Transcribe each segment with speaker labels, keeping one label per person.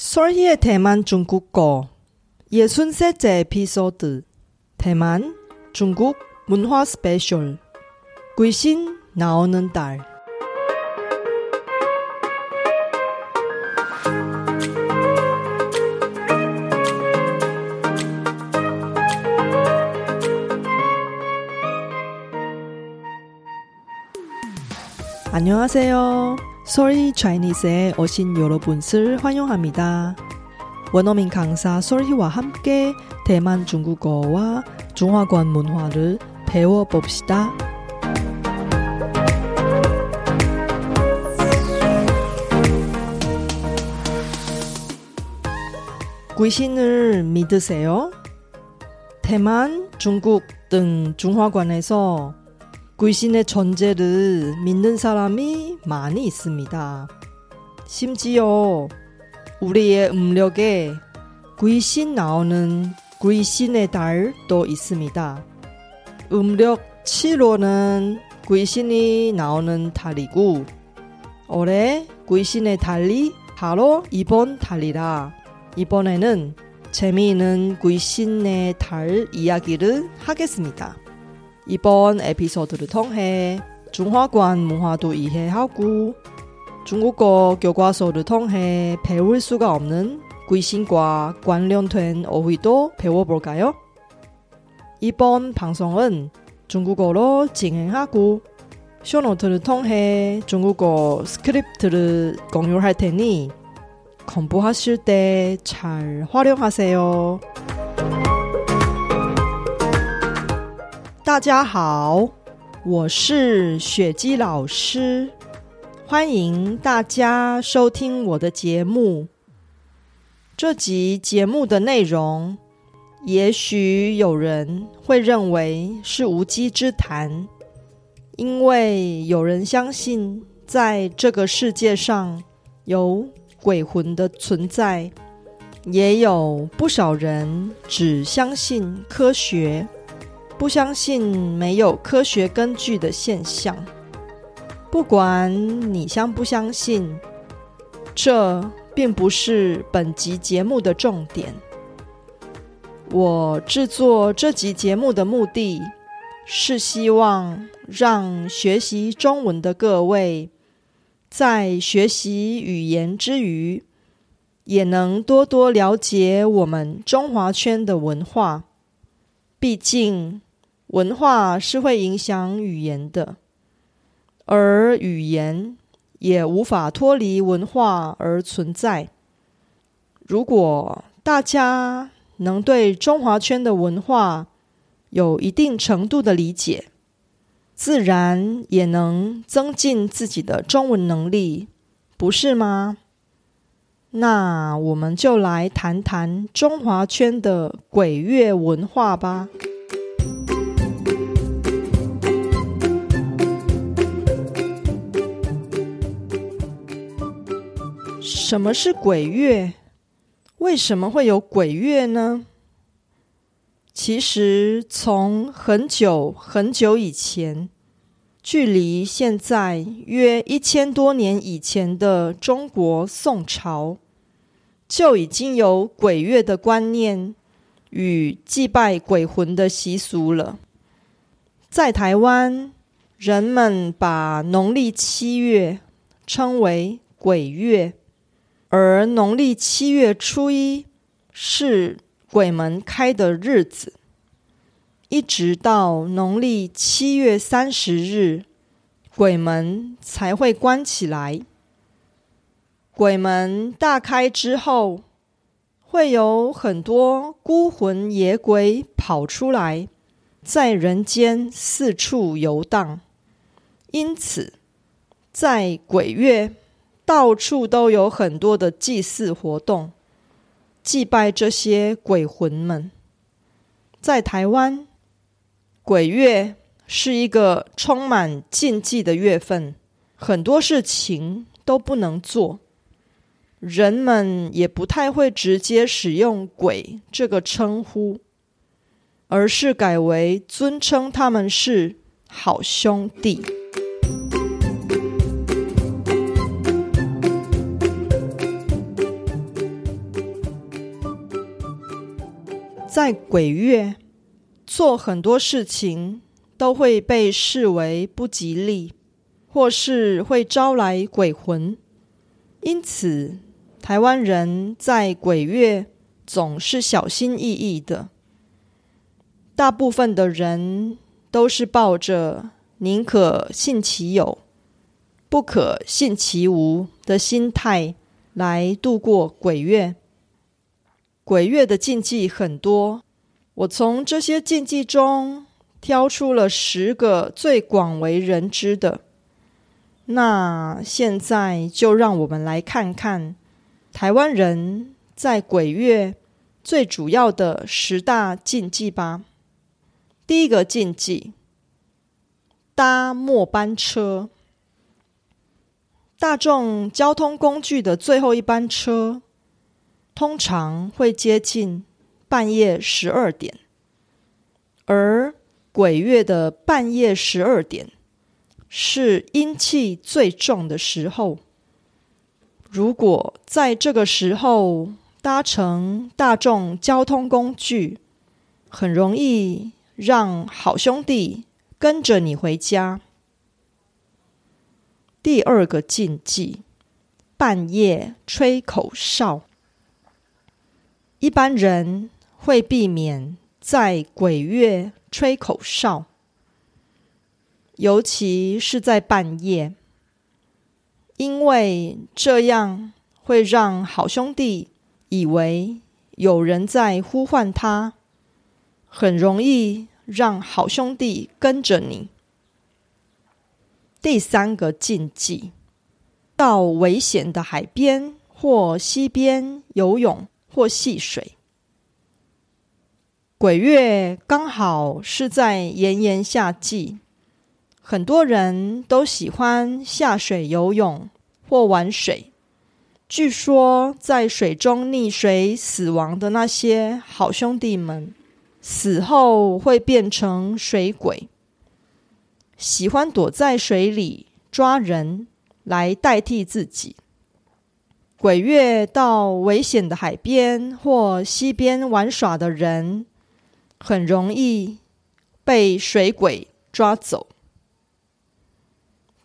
Speaker 1: 설희의 대만 중국어 예순셋째 에피소드 대만 중국 문화 스페셜 귀신 나오는 달 안녕하세요. 솔희 차이니스에 오신 여러분을 환영합니다. 원어민 강사 솔희와 함께 대만 중국어와 중화권 문화를 배워봅시다. 귀신을 믿으세요? 대만, 중국 등 중화권에서 귀신의 존재를 믿는 사람이 많이 있습니다. 심지어 우리의 음력에 귀신 나오는 귀신의 달도 있습니다. 음력 7호는 귀신이 나오는 달이고 올해 귀신의 달이 바로 이번 달이라 이번에는 재미있는 귀신의 달 이야기를 하겠습니다. 이번 에피소드를 통해 중화권 문화도 이해하고 중국어 교과서를 통해 배울 수가 없는 귀신과 관련된 어휘도 배워볼까요? 이번 방송은 중국어로 진행하고 쇼노트를 통해 중국어 스크립트를 공유할 테니 공부하실 때 잘 활용하세요. 大家好，我是雪姬老师，欢迎大家收听我的节目。这集节目的内容，也许有人会认为是无稽之谈，因为有人相信在这个世界上有鬼魂的存在，也有不少人只相信科学。不相信没有科学根据的现象，不管你相不相信，这并不是本集节目的重点。我制作这集节目的目的是希望让学习中文的各位，在学习语言之余，也能多多了解我们中华圈的文化。毕竟。文化是会影响语言的，而语言也无法脱离文化而存在。如果大家能对中华圈的文化有一定程度的理解，自然也能增进自己的中文能力，不是吗？那我们就来谈谈中华圈的鬼月文化吧。什么是鬼月？为什么会有鬼月呢？其实，从很久很久以前，距离现在约一千多年以前的中国宋朝，就已经有鬼月的观念与祭拜鬼魂的习俗了。在台湾，人们把农历七月称为鬼月。而农历七月初一是鬼门开的日子，一直到农历七月三十日，鬼门才会关起来。鬼门大开之后，会有很多孤魂野鬼跑出来，在人间四处游荡。因此，在鬼月。到处都有很多的祭祀活动，祭拜这些鬼魂们。在台湾，鬼月是一个充满禁忌的月份，很多事情都不能做。人们也不太会直接使用“鬼”这个称呼，而是改为尊称他们是好兄弟。在鬼月做很多事情都会被视为不吉利，或是会招来鬼魂，因此台湾人在鬼月总是小心翼翼的。大部分的人都是抱着宁可信其有，不可信其无的心态来度过鬼月。鬼月的禁忌很多，我从这些禁忌中挑出了十个最广为人知的。那现在就让我们来看看台湾人在鬼月最主要的十大禁忌吧。第一个禁忌：搭末班车。大众交通工具的最后一班车。通常会接近半夜十二点，而鬼月的半夜十二点是阴气最重的时候。如果在这个时候搭乘大众交通工具，很容易让好兄弟跟着你回家。第二个禁忌：半夜吹口哨。一般人会避免在鬼月吹口哨，尤其是在半夜，因为这样会让好兄弟以为有人在呼唤他，很容易让好兄弟跟着你。第三个禁忌：到危险的海边或溪边游泳。或戏水，鬼月刚好是在炎炎夏季，很多人都喜欢下水游泳或玩水。据说在水中溺水死亡的那些好兄弟们，死后会变成水鬼，喜欢躲在水里抓人来代替自己。鬼月到危险的海边或溪边玩耍的人，很容易被水鬼抓走。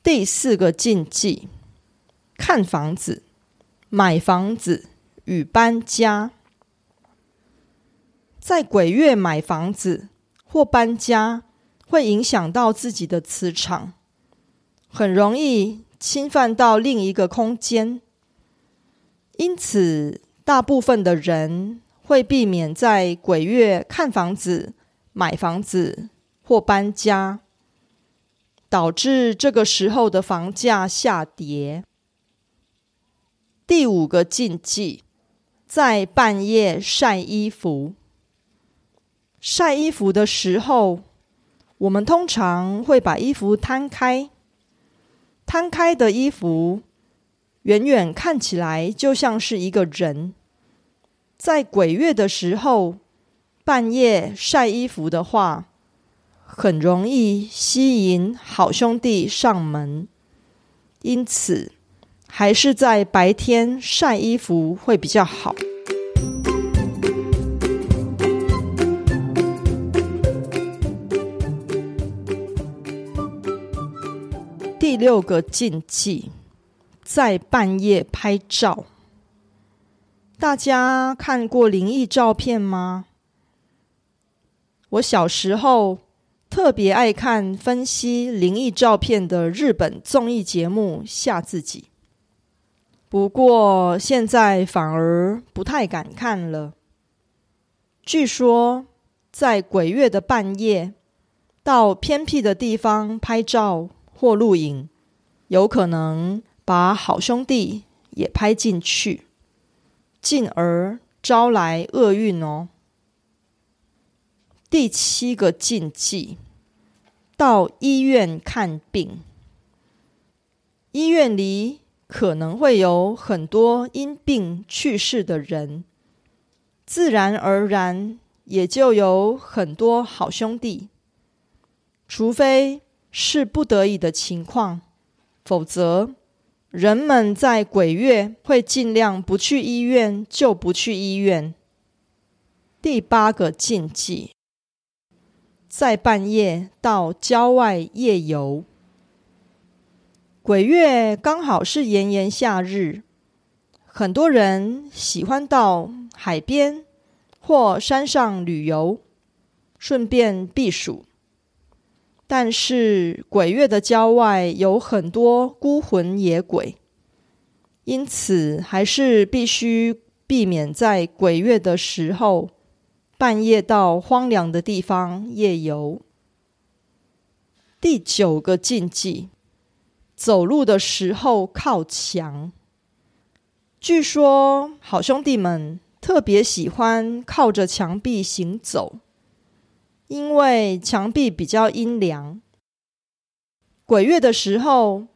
Speaker 1: 第四个禁忌：看房子、买房子与搬家。在鬼月买房子或搬家，会影响到自己的磁场，很容易侵犯到另一个空间。因此，大部分的人会避免在鬼月看房子、买房子或搬家，导致这个时候的房价下跌。第五个禁忌，在半夜晒衣服。晒衣服的时候，我们通常会把衣服摊开，摊开的衣服。远远看起来就像是一个人，在鬼月的时候半夜晒衣服的话，很容易吸引好兄弟上门，因此还是在白天晒衣服会比较好。第六个禁忌。在半夜拍照，大家看过灵异照片吗？我小时候特别爱看分析灵异照片的日本综艺节目，吓自己。不过现在反而不太敢看了。据说在鬼月的半夜，到偏僻的地方拍照或录影，有可能。把好兄弟也拍进去，进而招来厄运哦。第七个禁忌：到医院看病。医院里可能会有很多因病去世的人，自然而然也就有很多好兄弟。除非是不得已的情况，否则。人们在鬼月会尽量不去医院，就不去医院。第八个禁忌，在半夜到郊外夜游。鬼月刚好是炎炎夏日，很多人喜欢到海边或山上旅游，顺便避暑。但是鬼月的郊外有很多孤魂野鬼，因此还是必须避免在鬼月的时候半夜到荒凉的地方夜游。第九个禁忌。走路的时候靠墙。据说好兄弟们特别喜欢靠着墙壁行走，因为墙壁比较阴凉。鬼月的时候，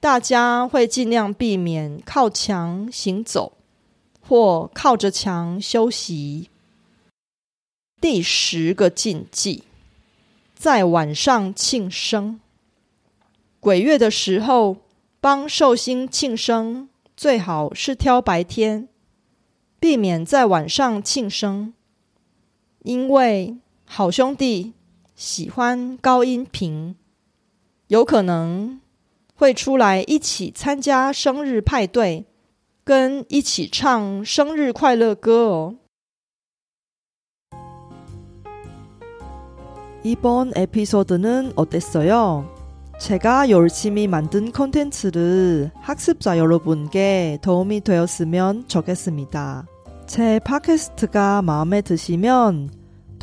Speaker 1: 大家会尽量避免靠墙行走，或靠着墙休息。第十个禁忌，在晚上庆生。鬼月的时候，帮寿星庆生，最好是挑白天，避免在晚上庆生，因为好兄弟喜欢高音频，有可能会出来一起参加生日派对，跟一起唱生日快乐歌哦。이번에피소드는어땠어요 제가 열심히 만든 콘텐츠를 학습자 여러분께 도움이 되었으면 좋겠습니다. 제 팟캐스트가 마음에 드시면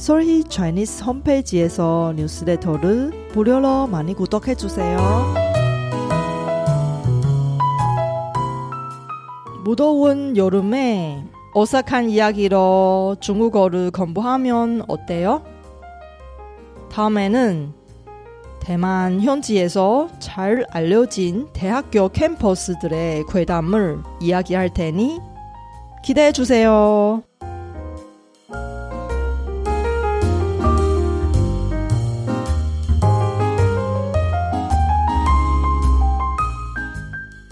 Speaker 1: 솔희 차이니스 홈페이지에서 뉴스레터를 무료로 많이 구독해 주세요. 무더운 여름에 어색한 이야기로 중국어를 공부하면 어때요? 다음에는 대만 현지에서 잘 알려진 대학교 캠퍼스들의 괴담을 이야기할 테니 기대해 주세요.